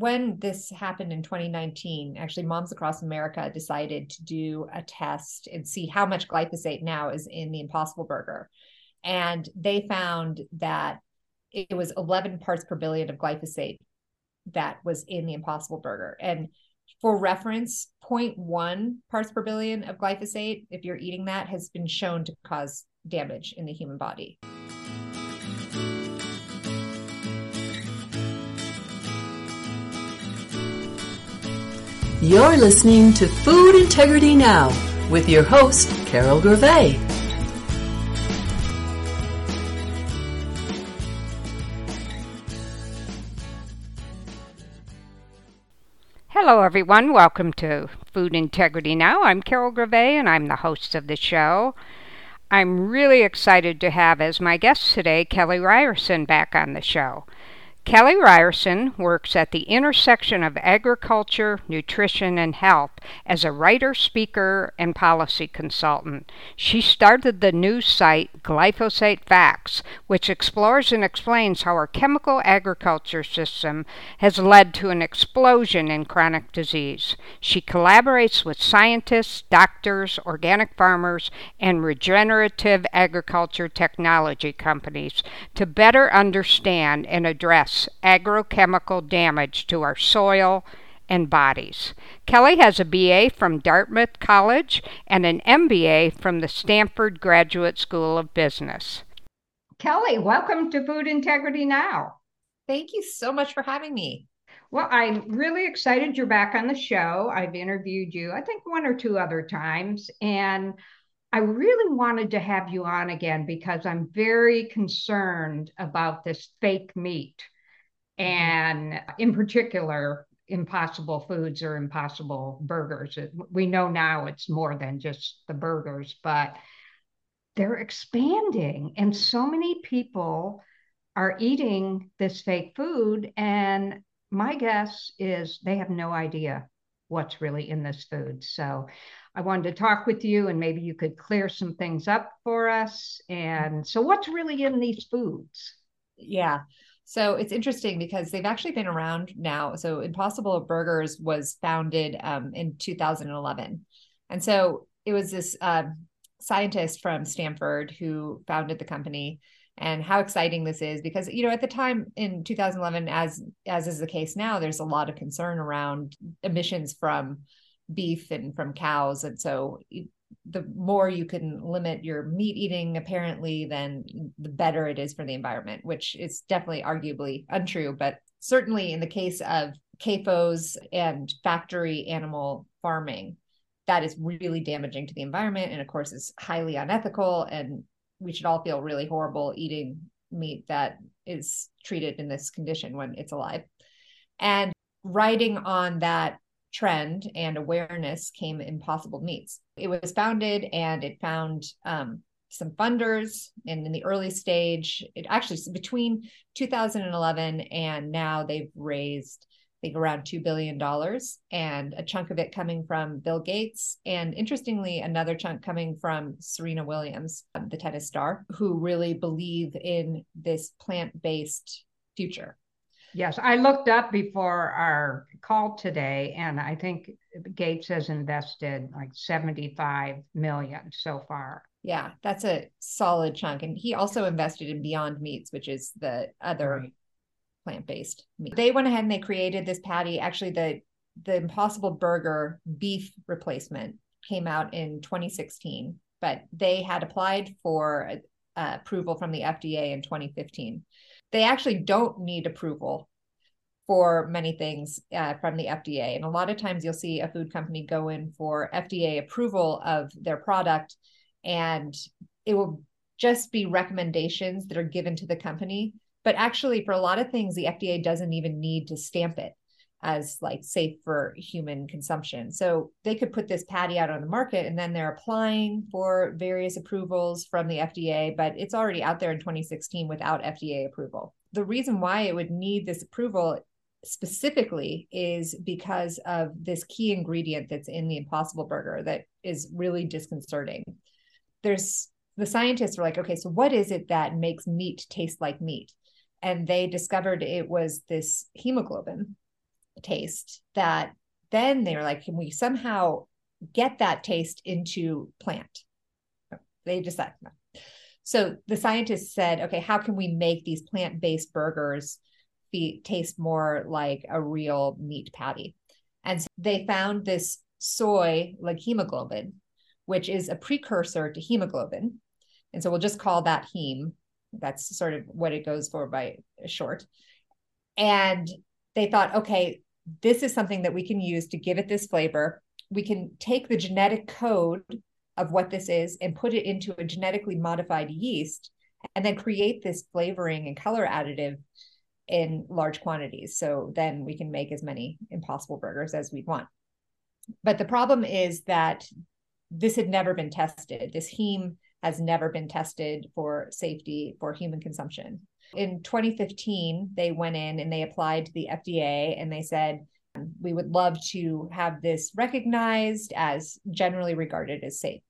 when this happened in 2019, actually, Moms Across America decided to do a test and see how much glyphosate now is in the Impossible Burger. And they found that it was 11 parts per billion of glyphosate that was in the Impossible Burger. And for reference, 0.1 parts per billion of glyphosate, if you're eating that, has been shown to cause damage in the human body. You're listening to Food Integrity Now with your host, Carol Gervais. Hello, everyone. Welcome to Food Integrity Now. I'm Carol Gervais, and I'm the host of the show. I'm really excited to have as my guest today Kelly Ryerson back on the show. Kelly Ryerson works at the intersection of agriculture, nutrition, and health as a writer, speaker, and policy consultant. She started the news site Glyphosate Facts, which explores and explains how our chemical agriculture system has led to an explosion in chronic disease. She collaborates with scientists, doctors, organic farmers, and regenerative agriculture technology companies to better understand and address agrochemical damage to our soil and bodies. Kelly has a BA from Dartmouth College and an MBA from the Stanford Graduate School of Business. Kelly, welcome to Food Integrity Now. Thank you so much for having me. Well, I'm really excited you're back on the show. I've interviewed you, I think, one or two other times. And I really wanted to have you on again because I'm very concerned about this fake meat and in particular, impossible foods or impossible burgers. We know now it's more than just the burgers, but they're expanding. And so many people are eating this fake food. And my guess is they have no idea what's really in this food. So I wanted to talk with you and maybe you could clear some things up for us. And so, what's really in these foods? Yeah. So it's interesting because they've actually been around now. So Impossible Burgers was founded um, in 2011. And so it was this uh, scientist from Stanford who founded the company. And how exciting this is because you know at the time in 2011, as as is the case now, there's a lot of concern around emissions from beef and from cows, and so the more you can limit your meat eating apparently then the better it is for the environment which is definitely arguably untrue but certainly in the case of CAFOs and factory animal farming that is really damaging to the environment and of course is highly unethical and we should all feel really horrible eating meat that is treated in this condition when it's alive. And riding on that trend and awareness came Impossible Meats. It was founded and it found um, some funders and in the early stage it actually between 2011 and now they've raised I think around $2 billion and a chunk of it coming from Bill Gates. And interestingly, another chunk coming from Serena Williams, the tennis star, who really believe in this plant based future. Yes, I looked up before our call today, and I think Gates has invested like 75 million so far. Yeah, that's a solid chunk. And he also invested in Beyond Meats, which is the other right. plant-based meat. They went ahead and they created this patty. Actually, the the Impossible Burger beef replacement came out in 2016, but they had applied for uh, approval from the FDA in 2015 they actually don't need approval for many things uh, from the FDA. And a lot of times you'll see a food company go in for FDA approval of their product, and it will just be recommendations that are given to the company. But actually, for a lot of things, the FDA doesn't even need to stamp it as like safe for human consumption. So they could put this patty out on the market and then they're applying for various approvals from the FDA, but it's already out there in 2016 without FDA approval. The reason why it would need this approval specifically is because of this key ingredient that's in the impossible burger that is really disconcerting. There's the scientists were like, okay, so what is it that makes meat taste like meat? And they discovered it was this hemoglobin taste that then they were like, can we somehow get that taste into plant? They decided. So the scientists said, okay, how can we make these plant based burgers be, taste more like a real meat patty? And so they found this soy leghemoglobin, which is a precursor to hemoglobin. And so we'll just call that heme. That's sort of what it goes for by short. And they thought, okay, this is something that we can use to give it this flavor. We can take the genetic code of what this is and put it into a genetically modified yeast and then create this flavoring and color additive in large quantities. So then we can make as many impossible burgers as we want. But the problem is that this had never been tested. This heme has never been tested for safety for human consumption. In 2015, they went in and they applied to the FDA and they said, um, we would love to have this recognized as generally regarded as safe,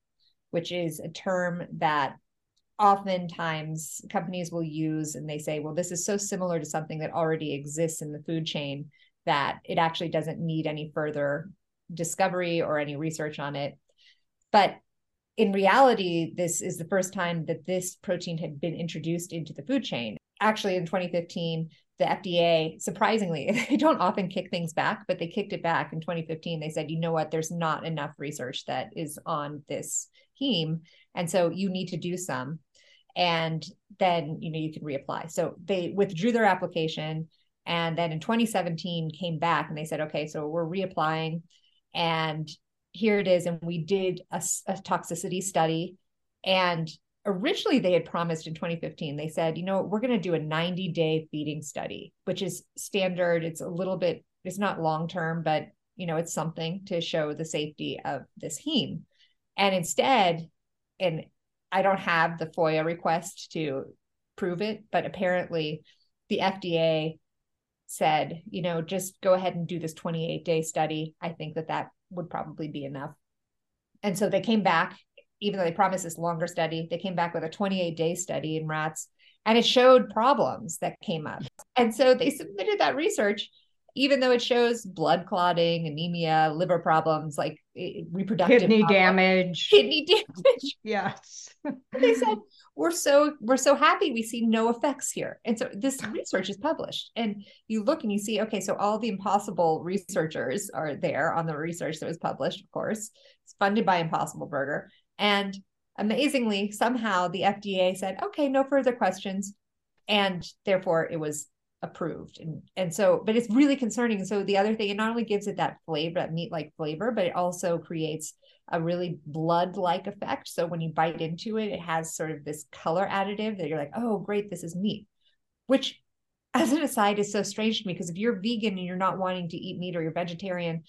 which is a term that oftentimes companies will use and they say, well, this is so similar to something that already exists in the food chain that it actually doesn't need any further discovery or any research on it. But in reality, this is the first time that this protein had been introduced into the food chain actually in 2015 the FDA, surprisingly, they don't often kick things back, but they kicked it back in 2015. They said, you know what, there's not enough research that is on this heme. And so you need to do some. And then, you know, you can reapply. So they withdrew their application. And then in 2017 came back and they said, okay, so we're reapplying. And here it is. And we did a, a toxicity study. And originally they had promised in 2015 they said you know we're going to do a 90 day feeding study which is standard it's a little bit it's not long term but you know it's something to show the safety of this heme and instead and i don't have the foia request to prove it but apparently the fda said you know just go ahead and do this 28 day study i think that that would probably be enough and so they came back even though they promised this longer study, they came back with a 28 day study in rats and it showed problems that came up. And so they submitted that research, even though it shows blood clotting, anemia, liver problems, like reproductive kidney problems, damage, kidney damage. Yes. they said, we're so we're so happy we see no effects here. And so this research is published. And you look and you see, okay, so all the impossible researchers are there on the research that was published, of course. It's funded by Impossible Burger. And amazingly, somehow the FDA said, okay, no further questions. And therefore it was approved. And, and so, but it's really concerning. So the other thing, it not only gives it that flavor, that meat like flavor, but it also creates a really blood like effect. So when you bite into it, it has sort of this color additive that you're like, oh, great, this is meat, which as an aside is so strange to me because if you're vegan and you're not wanting to eat meat or you're vegetarian,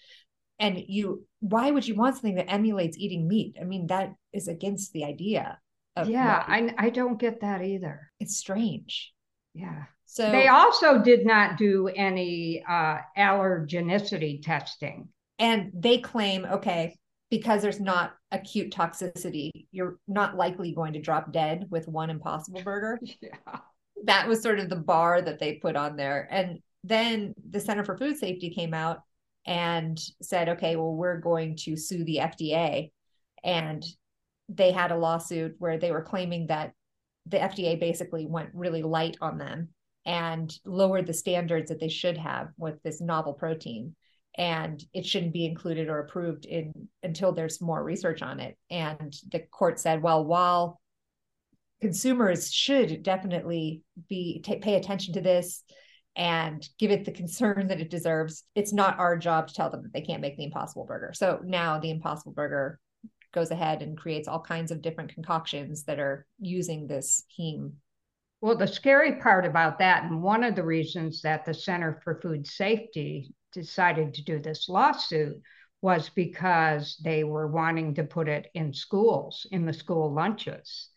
and you why would you want something that emulates eating meat i mean that is against the idea of yeah I, I don't get that either it's strange yeah so they also did not do any uh, allergenicity testing. And they claim okay because there's not acute toxicity you're not likely going to drop dead with one impossible burger. Yeah. That was sort of the bar that they put on there. And then the center for food safety came out and said, okay, well, we're going to sue the FDA. And they had a lawsuit where they were claiming that the FDA basically went really light on them and lowered the standards that they should have with this novel protein and it shouldn't be included or approved in until there's more research on it and the court said well while consumers should definitely be t- pay attention to this and give it the concern that it deserves. It's not our job to tell them that they can't make the impossible burger. So now the impossible burger goes ahead and creates all kinds of different concoctions that are using this heme. Well, the scary part about that, and one of the reasons that the Center for Food Safety decided to do this lawsuit was because they were wanting to put it in schools, in the school lunches.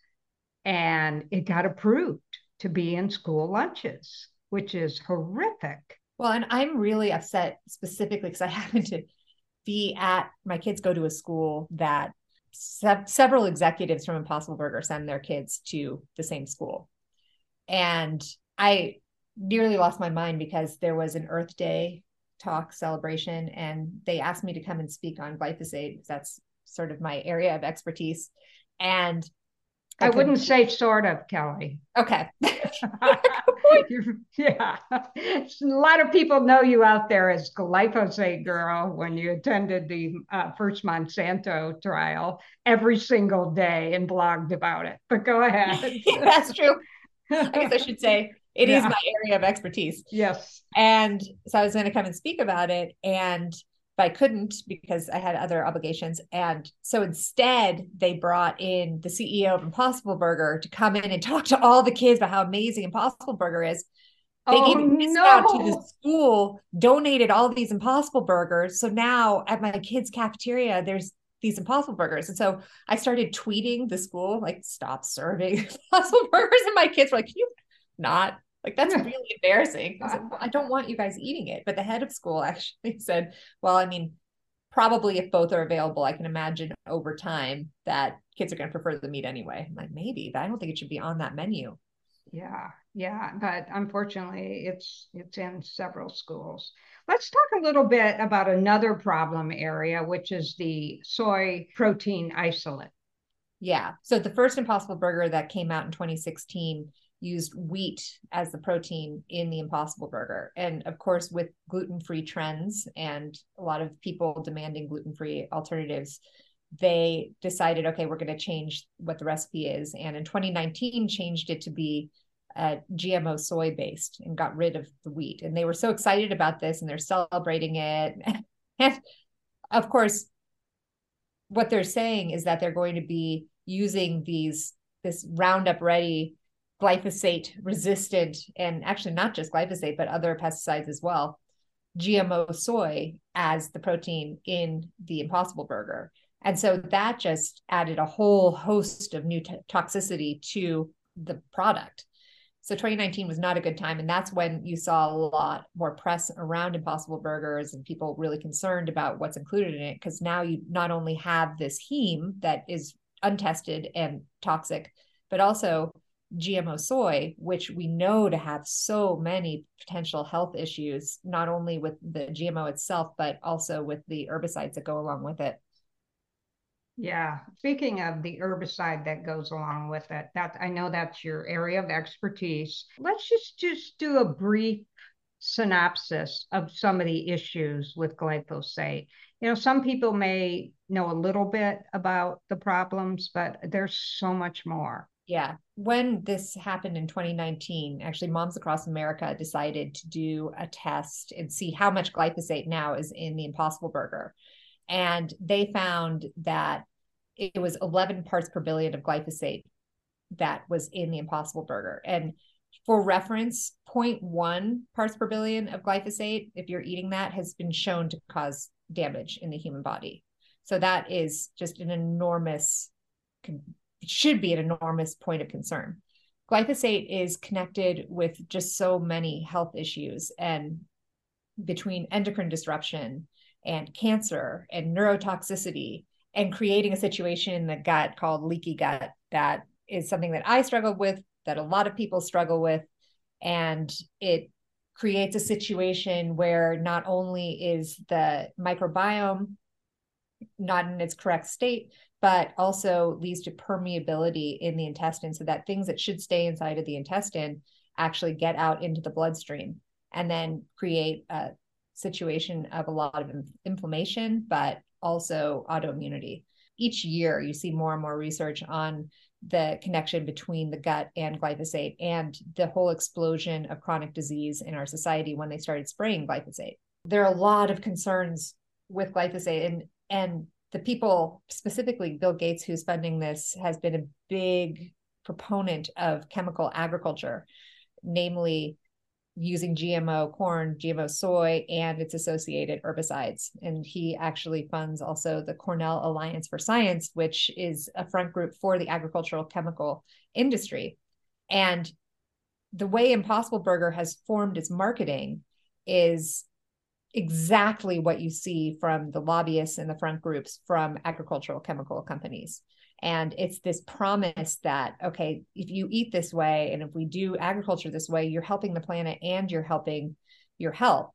And it got approved to be in school lunches which is horrific. Well, and I'm really upset specifically because I happen to be at my kids go to a school that se- several executives from Impossible Burger send their kids to the same school. And I nearly lost my mind because there was an Earth Day talk celebration, and they asked me to come and speak on glyphosate. That's sort of my area of expertise. And I, I wouldn't say sort of, Kelly. Okay. yeah. A lot of people know you out there as glyphosate girl when you attended the uh, first Monsanto trial every single day and blogged about it. But go ahead. That's true. I guess I should say it yeah. is my area of expertise. Yes. And so I was going to come and speak about it. And but I couldn't because I had other obligations. And so instead, they brought in the CEO of Impossible Burger to come in and talk to all the kids about how amazing Impossible Burger is. They oh, gave a discount no. to the school, donated all these Impossible Burgers. So now at my kids' cafeteria, there's these Impossible Burgers. And so I started tweeting the school, like, stop serving Impossible Burgers. And my kids were like, Can you not like that's really embarrassing. I, like, well, I don't want you guys eating it. But the head of school actually said, well, I mean, probably if both are available, I can imagine over time that kids are going to prefer the meat anyway. I'm like, maybe, but I don't think it should be on that menu. Yeah, yeah, but unfortunately, it's it's in several schools. Let's talk a little bit about another problem area, which is the soy protein isolate. Yeah. So the first Impossible Burger that came out in 2016 used wheat as the protein in the impossible burger and of course with gluten-free trends and a lot of people demanding gluten-free alternatives they decided okay we're going to change what the recipe is. And in 2019 changed it to be uh, gmo soy based and got rid of the wheat. And they were so excited about this and they're celebrating it. And of course what they're saying is that they're going to be using these this roundup ready glyphosate resistant, and actually not just glyphosate, but other pesticides as well, GMO soy as the protein in the Impossible Burger. And so that just added a whole host of new t- toxicity to the product. So 2019 was not a good time. And that's when you saw a lot more press around Impossible Burgers and people really concerned about what's included in it. Because now you not only have this heme that is untested and toxic, but also GMO soy, which we know to have so many potential health issues, not only with the GMO itself, but also with the herbicides that go along with it. Yeah. Speaking of the herbicide that goes along with it, that I know that's your area of expertise. Let's just just do a brief synopsis of some of the issues with glyphosate. You know, some people may know a little bit about the problems, but there's so much more. Yeah. When this happened in 2019, actually, Moms Across America decided to do a test and see how much glyphosate now is in the Impossible Burger. And they found that it was 11 parts per billion of glyphosate that was in the Impossible Burger. And for reference, 0.1 parts per billion of glyphosate, if you're eating that, has been shown to cause damage in the human body. So that is just an enormous should be an enormous point of concern. Glyphosate is connected with just so many health issues and between endocrine disruption and cancer and neurotoxicity and creating a situation in the gut called leaky gut that is something that I struggled with, that a lot of people struggle with. And it creates a situation where not only is the microbiome not in its correct state, but also leads to permeability in the intestine so that things that should stay inside of the intestine actually get out into the bloodstream and then create a situation of a lot of inflammation, but also autoimmunity. Each year, you see more and more research on the connection between the gut and glyphosate and the whole explosion of chronic disease in our society when they started spraying glyphosate. There are a lot of concerns with glyphosate, and and the people specifically bill gates who's funding this has been a big proponent of chemical agriculture namely using gmo corn gmo soy and its associated herbicides. And he actually funds also the cornell alliance for science which is a front group for the agricultural chemical industry. And the way impossible burger has formed its marketing is exactly what you see from the lobbyists and the front groups from agricultural chemical companies. And it's this promise that, okay, if you eat this way and if we do agriculture this way, you're helping the planet and you're helping your health.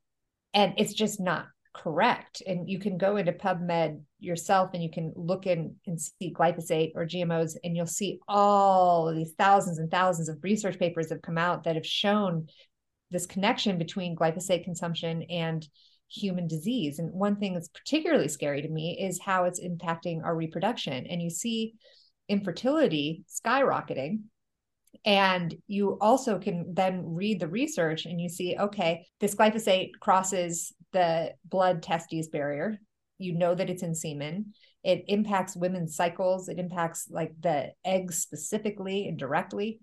and it's just not correct. And you can go into PubMed yourself and you can look in and see glyphosate or GMOs, and you'll see all these thousands and thousands of research papers have come out that have shown this connection between glyphosate consumption and human disease. And one thing that's particularly scary to me is how it's impacting our reproduction. And you see infertility skyrocketing. And you also can then read the research and you see, okay, this glyphosate crosses the blood testes barrier. You know that it's in semen. It impacts women's cycles. It impacts like the eggs specifically and directly.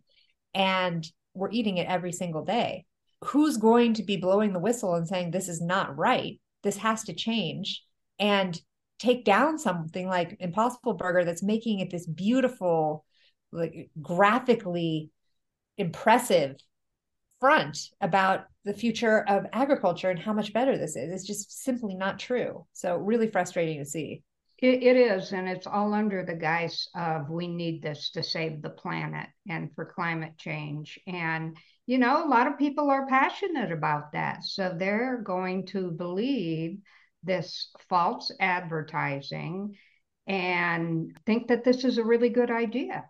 And we're eating it every single day who's going to be blowing the whistle and saying this is not right. This has to change and take down something like impossible burger that's making it this beautiful like graphically impressive front about the future of agriculture and how much better this is. It's just simply not true. So really frustrating to see. It, it is and it's all under the guise of we need this to save the planet and for climate change. And you know, a lot of people are passionate about that. So they're going to believe this false advertising and think that this is a really good idea.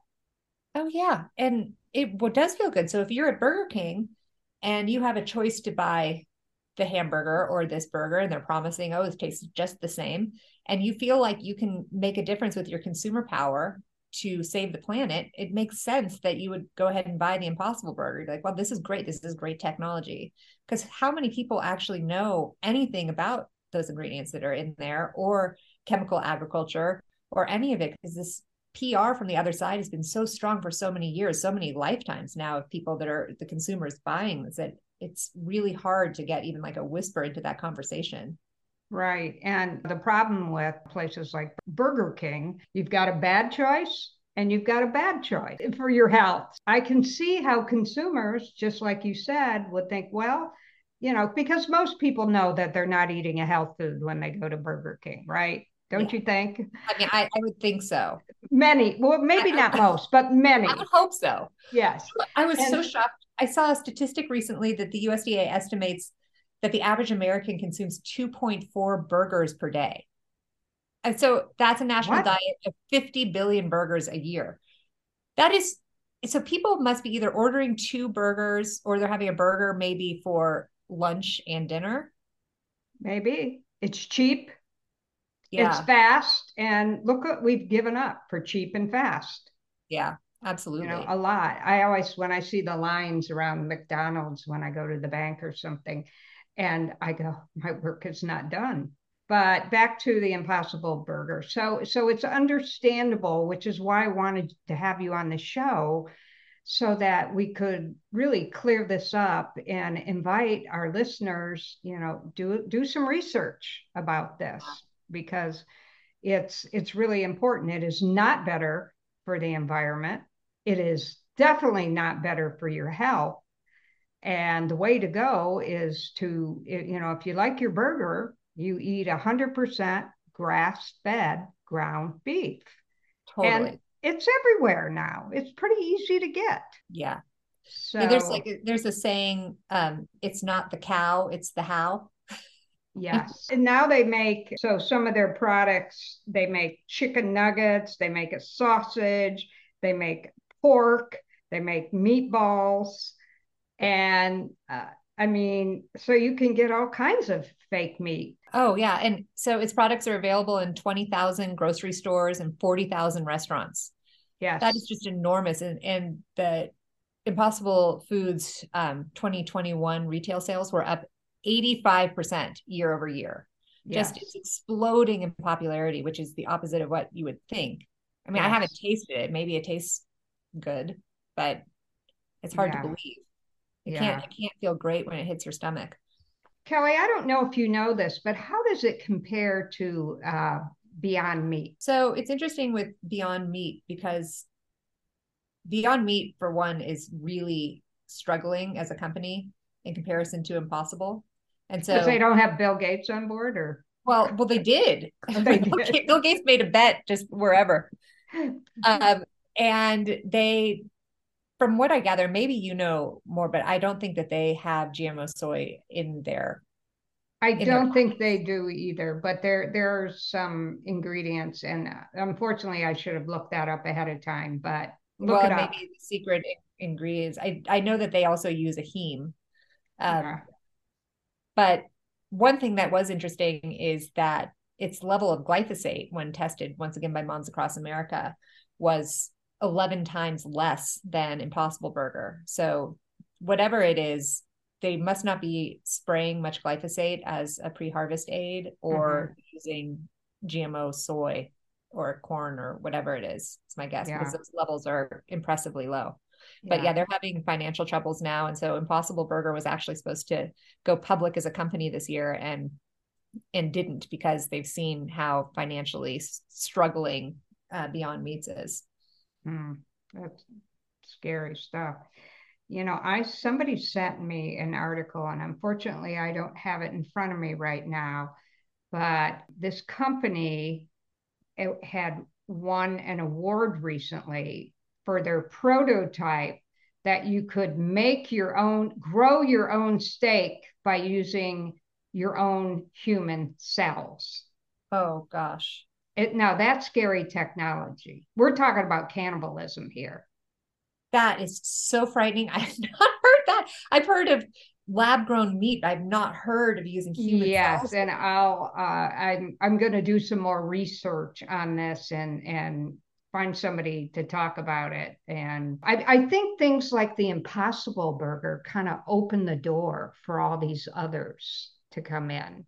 Oh, yeah. And it does feel good. So if you're at Burger King and you have a choice to buy the hamburger or this burger and they're promising, oh, it tastes just the same, and you feel like you can make a difference with your consumer power to save the planet, it makes sense that you would go ahead and buy the Impossible Burger. You're like, well, this is great. This is great technology. Because how many people actually know anything about those ingredients that are in there or chemical agriculture or any of it? Because this PR from the other side has been so strong for so many years, so many lifetimes now of people that are the consumers buying this that it's really hard to get even like a whisper into that conversation. Right. And the problem with places like Burger King, you've got a bad choice and you've got a bad choice for your health. I can see how consumers, just like you said, would think, well, you know, because most people know that they're not eating a health food when they go to Burger King, right? Don't yeah. you think? I mean, I, I, would think so. Many, well, maybe I, not most, but many. I would hope so. Yes. I was and, so shocked. I saw a statistic recently that the USDA estimates that the average American consumes 2.4 burgers per day. And so that's a national what? diet of 50 billion burgers a year. That is so people must be either ordering two burgers or they're having a burger maybe for lunch and dinner. Maybe it's cheap. Yeah. It's fast. And look what we've given up for cheap and fast. Yeah, absolutely. You know, a lot. I always, when I see the lines around McDonald's when I go to the bank or something, and I go, my work is not done. But back to the Impossible Burger. So, so it's understandable, which is why I wanted to have you on the show, so that we could really clear this up and invite our listeners. You know, do do some research about this because it's it's really important. It is not better for the environment. It is definitely not better for your health and the way to go is to, you know, if you like your burger, you eat 100% grass fed ground beef. Totally. And it's everywhere now. It's pretty easy to get. Yeah. So yeah, there's like there's a saying, um, it's not the cow, it's the how. yes. And now they make so some of their products, they make chicken nuggets, they make a sausage, they make pork, they make meatballs and uh, I mean, so you can get all kinds of fake meat. Oh, yeah. And so its products are available in 20,000 grocery stores and 40,000 restaurants. Yes. That is just enormous. And, and the Impossible Foods um, 2021 retail sales were up 85% year over year. Yes. Just it's exploding in popularity, which is the opposite of what you would think. I mean, yes. I haven't tasted it. Maybe it tastes good, but it's hard yeah. to believe. It yeah. can't it can't feel great when it hits your stomach. Kelly, I don't know if you know this, but how does it compare to uh, Beyond Meat? So it's interesting with Beyond Meat because Beyond Meat, for one, is really struggling as a company in comparison to Impossible. And so they don't have Bill Gates on board, or well, well, they did. They did. Bill Gates made a bet just wherever, um, and they from what I gather, maybe you know more, but I don't think that they have GMO soy in their I don't think they do either, but there there are some ingredients, and uh, unfortunately, I should have looked that up ahead of time. But look well, maybe the secret ingredients. I I know that they also use a heme, um, yeah. but one thing that was interesting is that its level of glyphosate, when tested once again by moms across America, was 11 times less than Impossible Burger. So whatever it is, they must not be spraying much glyphosate as a pre-harvest aid or mm-hmm. using GMO soy or corn or whatever it is. It's my guess yeah. because those levels are impressively low. Yeah. But yeah, they're having financial troubles now. And so Impossible Burger was actually supposed to go public as a company this year and and didn't because they've seen how financially struggling uh, Beyond Meats is. Hmm. That's scary stuff you know i somebody sent me an article and unfortunately i don't have it in front of me right now but this company had won an award recently for their prototype that you could make your own grow your own steak by using your own human cells oh gosh it, now that's scary technology we're talking about cannibalism here that is so frightening. I have not heard that. I've heard of lab grown meat. I've not heard of using human yes, cells. and I'll uh, I'm I'm going to do some more research on this and and find somebody to talk about it. And I, I think things like the Impossible Burger kind of open the door for all these others to come in.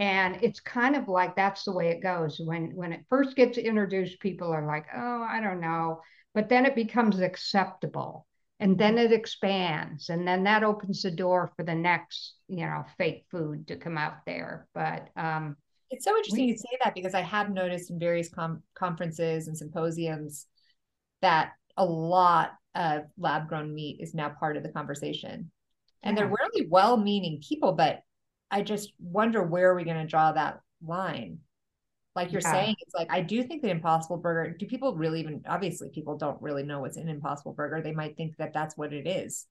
And it's kind of like that's the way it goes. When when it first gets introduced, people are like, oh, I don't know but then it becomes acceptable and then it expands and then that opens the door for the next you know fake food to come out there but um it's so interesting we, you say that because i have noticed in various com- conferences and symposiums that a lot of lab grown meat is now part of the conversation and yeah. they're really well meaning people but i just wonder where are we going to draw that line? Like you're yeah. saying it's like i do think the impossible burger do people really even obviously people don't really know what's an impossible burger. They might think that that's what it is.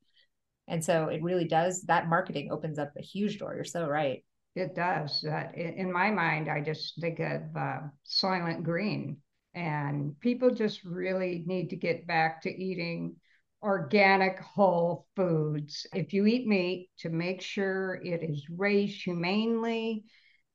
And so it really does that marketing opens up a huge door. You're so right. It does. Uh, in my mind i just think of uh, Soylent Green. And people just really need to get back to eating organic whole foods if you eat meat to make sure it is raised humanely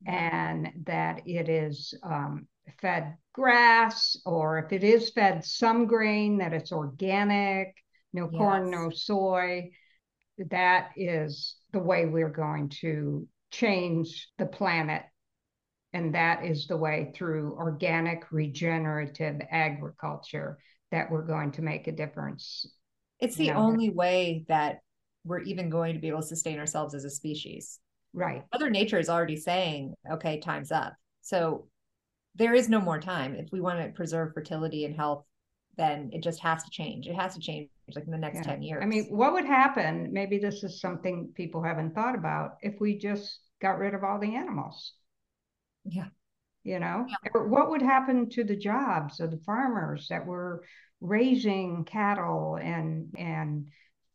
and that it is um, fed grass, or if it is fed some grain, that it's organic, no yes. corn, no soy. That is the way we're going to change the planet. And that is the way through organic, regenerative agriculture that we're going to make a difference. It's the only way that we're even going to be able to sustain ourselves as a species. Right. Mother Nature is already saying, okay, time's up. So there is no more time. If we want to preserve fertility and health, then it just has to change. It has to change like in the next yeah. 10 years. I mean, what would happen? Maybe this is something people haven't thought about if we just got rid of all the animals. Yeah. You know, yeah. what would happen to the jobs of the farmers that were raising cattle and and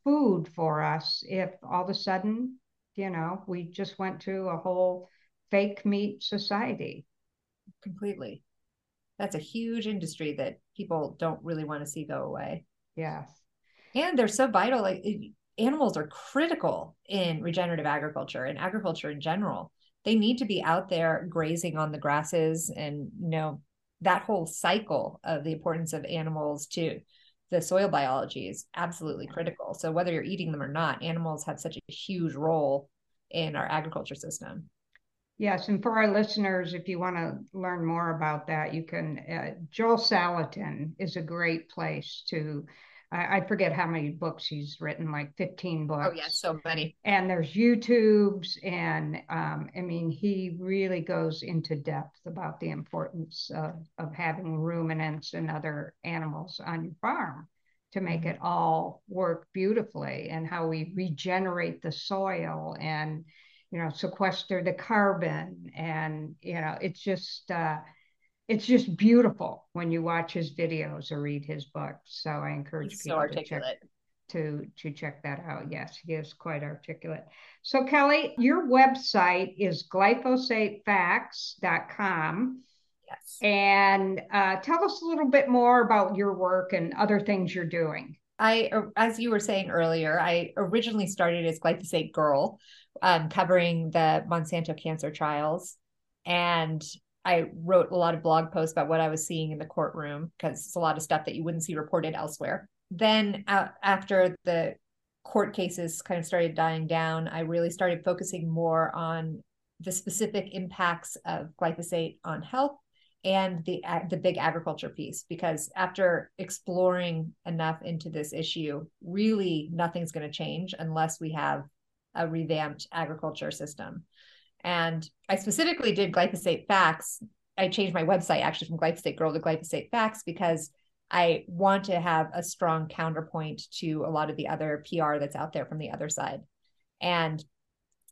food for us if all of a sudden you know, we just went to a whole fake meat society. Completely. That's a huge industry that people don't really want to see go away. Yes. And they're so vital. Like animals are critical in regenerative agriculture and agriculture in general. They need to be out there grazing on the grasses and, you know, that whole cycle of the importance of animals to the soil biology is absolutely critical. So whether you're eating them or not, animals have such a huge role in our agriculture system. Yes, and for our listeners, if you want to learn more about that, you can. Uh, Joel Salatin is a great place to. I, I forget how many books he's written, like fifteen books. Oh yeah, so many. And there's YouTubes, and um, I mean, he really goes into depth about the importance of of having ruminants and other animals on your farm to make mm-hmm. it all work beautifully and how we regenerate the soil and you know sequester the carbon and you know it's just uh it's just beautiful when you watch his videos or read his books so i encourage He's people so to check to to check that out. Yes, he is quite articulate. So Kelly, your website is glyphosatefacts.com. Yes. And uh, tell us a little bit more about your work and other things you're doing. I, as you were saying earlier, I originally started as Glyphosate Girl, um, covering the Monsanto cancer trials. And I wrote a lot of blog posts about what I was seeing in the courtroom because it's a lot of stuff that you wouldn't see reported elsewhere. Then, uh, after the court cases kind of started dying down, I really started focusing more on the specific impacts of glyphosate on health and the the big agriculture piece because after exploring enough into this issue really nothing's going to change unless we have a revamped agriculture system and i specifically did glyphosate facts i changed my website actually from glyphosate girl to glyphosate facts because i want to have a strong counterpoint to a lot of the other pr that's out there from the other side and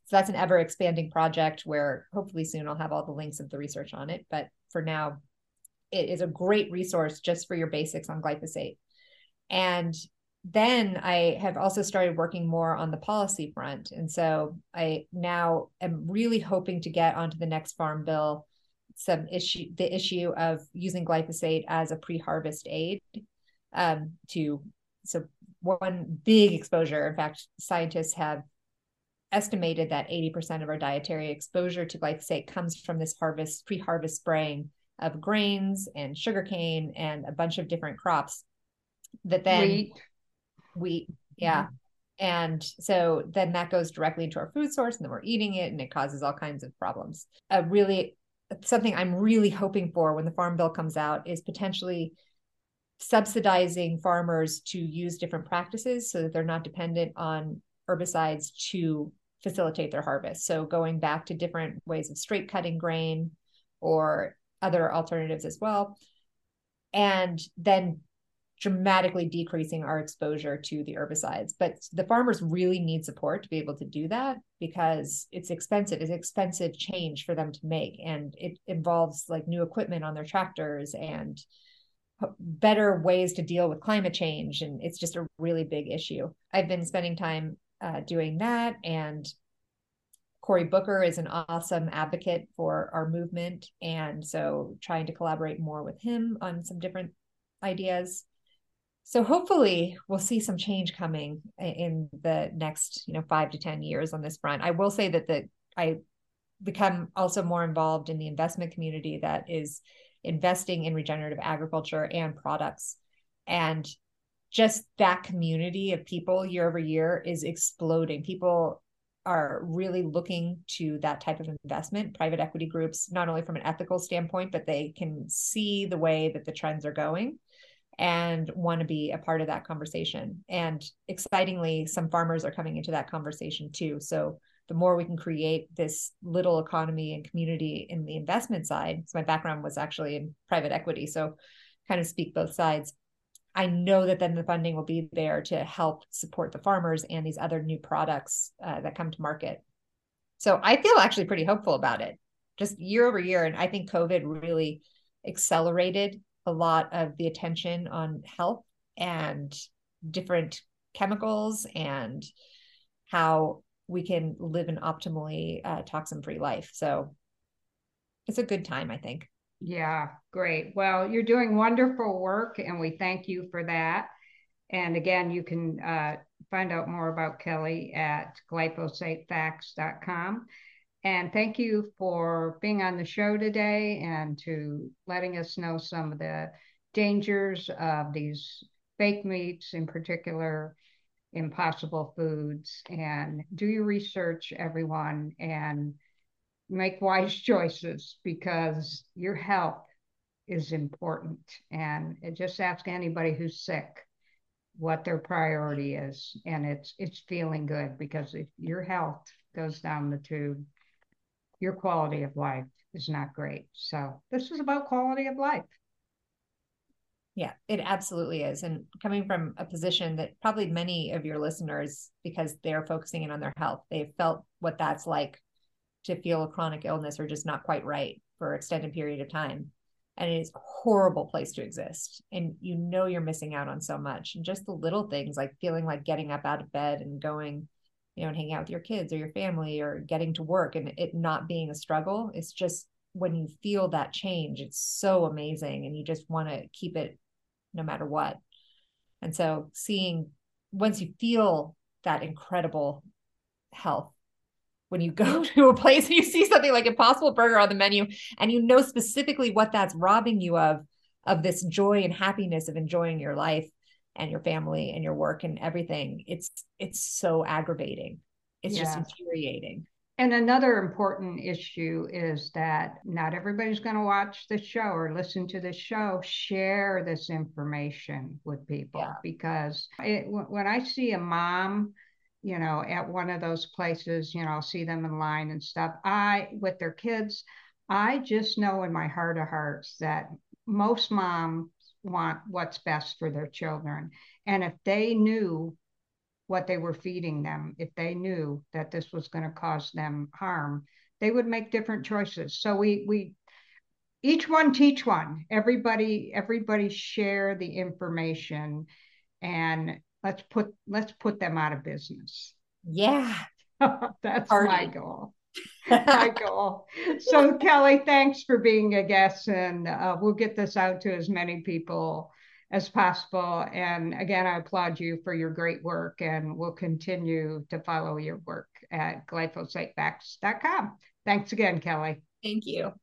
so that's an ever expanding project where hopefully soon I'll have all the links of the research on it. But for now, it is a great resource just for your basics on glyphosate. And then I have also started working more on the policy front. And so I now am really hoping to get onto the next farm bill some issue the issue of using glyphosate as a pre-harvest aid um, to so one big exposure in fact scientists have estimated that 80% of our dietary exposure to glyphosate comes from this harvest, pre harvest spraying of grains and sugarcane and a bunch of different crops that then wheat, wheat yeah. Mm-hmm. And so then that goes directly into our food source, and then we're eating it, and it causes all kinds of problems. A really something I'm really hoping for when the farm bill comes out is potentially subsidizing farmers to use different practices so that they're not dependent on herbicides to facilitate their harvest. So going back to different ways of straight cutting grain or other alternatives as well. And then dramatically decreasing our exposure to the herbicides. But the farmers really need support to be able to do that because it's expensive. It's expensive change for them to make. And it involves like new equipment on their tractors and better ways to deal with climate change. And it's just a really big issue. I've been spending time uh, doing that. And Cory Booker is an awesome advocate for our movement. And so trying to collaborate more with him on some different ideas. So hopefully we'll see some change coming in the next, you know, five to 10 years on this front. I will say that the I become also more involved in the investment community that is investing in regenerative agriculture and products. And just that community of people year over year is exploding. People are really looking to that type of investment, private equity groups, not only from an ethical standpoint, but they can see the way that the trends are going and want to be a part of that conversation. And excitingly, some farmers are coming into that conversation too. So the more we can create this little economy and community in the investment side. So my background was actually in private equity. So kind of speak both sides I know that then the funding will be there to help support the farmers and these other new products uh, that come to market. So I feel actually pretty hopeful about it, just year over year. And I think COVID really accelerated a lot of the attention on health and different chemicals and how we can live an optimally uh, toxin free life. So it's a good time, I think. Yeah, great. Well, you're doing wonderful work, and we thank you for that. And again, you can uh, find out more about Kelly at glyphosatefacts.com. And thank you for being on the show today and to letting us know some of the dangers of these fake meats, in particular, impossible foods. And do your research, everyone, and make wise choices because your health is important. And just ask anybody who's sick what their priority is. And it's it's feeling good because if your health goes down the tube, your quality of life is not great. So this is about quality of life. Yeah, it absolutely is. And coming from a position that probably many of your listeners, because they're focusing in on their health, they've felt what that's like to feel a chronic illness or just not quite right for an extended period of time and it is a horrible place to exist and you know you're missing out on so much and just the little things like feeling like getting up out of bed and going you know and hanging out with your kids or your family or getting to work and it not being a struggle it's just when you feel that change it's so amazing and you just want to keep it no matter what. And so seeing once you feel that incredible health when you go to a place and you see something like impossible burger on the menu and you know specifically what that's robbing you of of this joy and happiness of enjoying your life and your family and your work and everything it's it's so aggravating it's yeah. just infuriating and another important issue is that not everybody's going to watch the show or listen to the show. Share this information with people yeah. because it, when I see a mom you know, at one of those places, you know, I'll see them in line and stuff. I, with their kids, I just know in my heart of hearts that most moms want what's best for their children. And if they knew what they were feeding them, if they knew that this was going to cause them harm, they would make different choices. So we, we, each one teach one. Everybody, everybody share the information and let's put let's put them out of business yeah that's Party. my goal my goal. So kelly thanks for being a guest and uh, we'll get this out to as many people as possible. And again i applaud you for your great work and we'll continue to follow your work at glyphosatefacts.com thanks again kelly. Thank you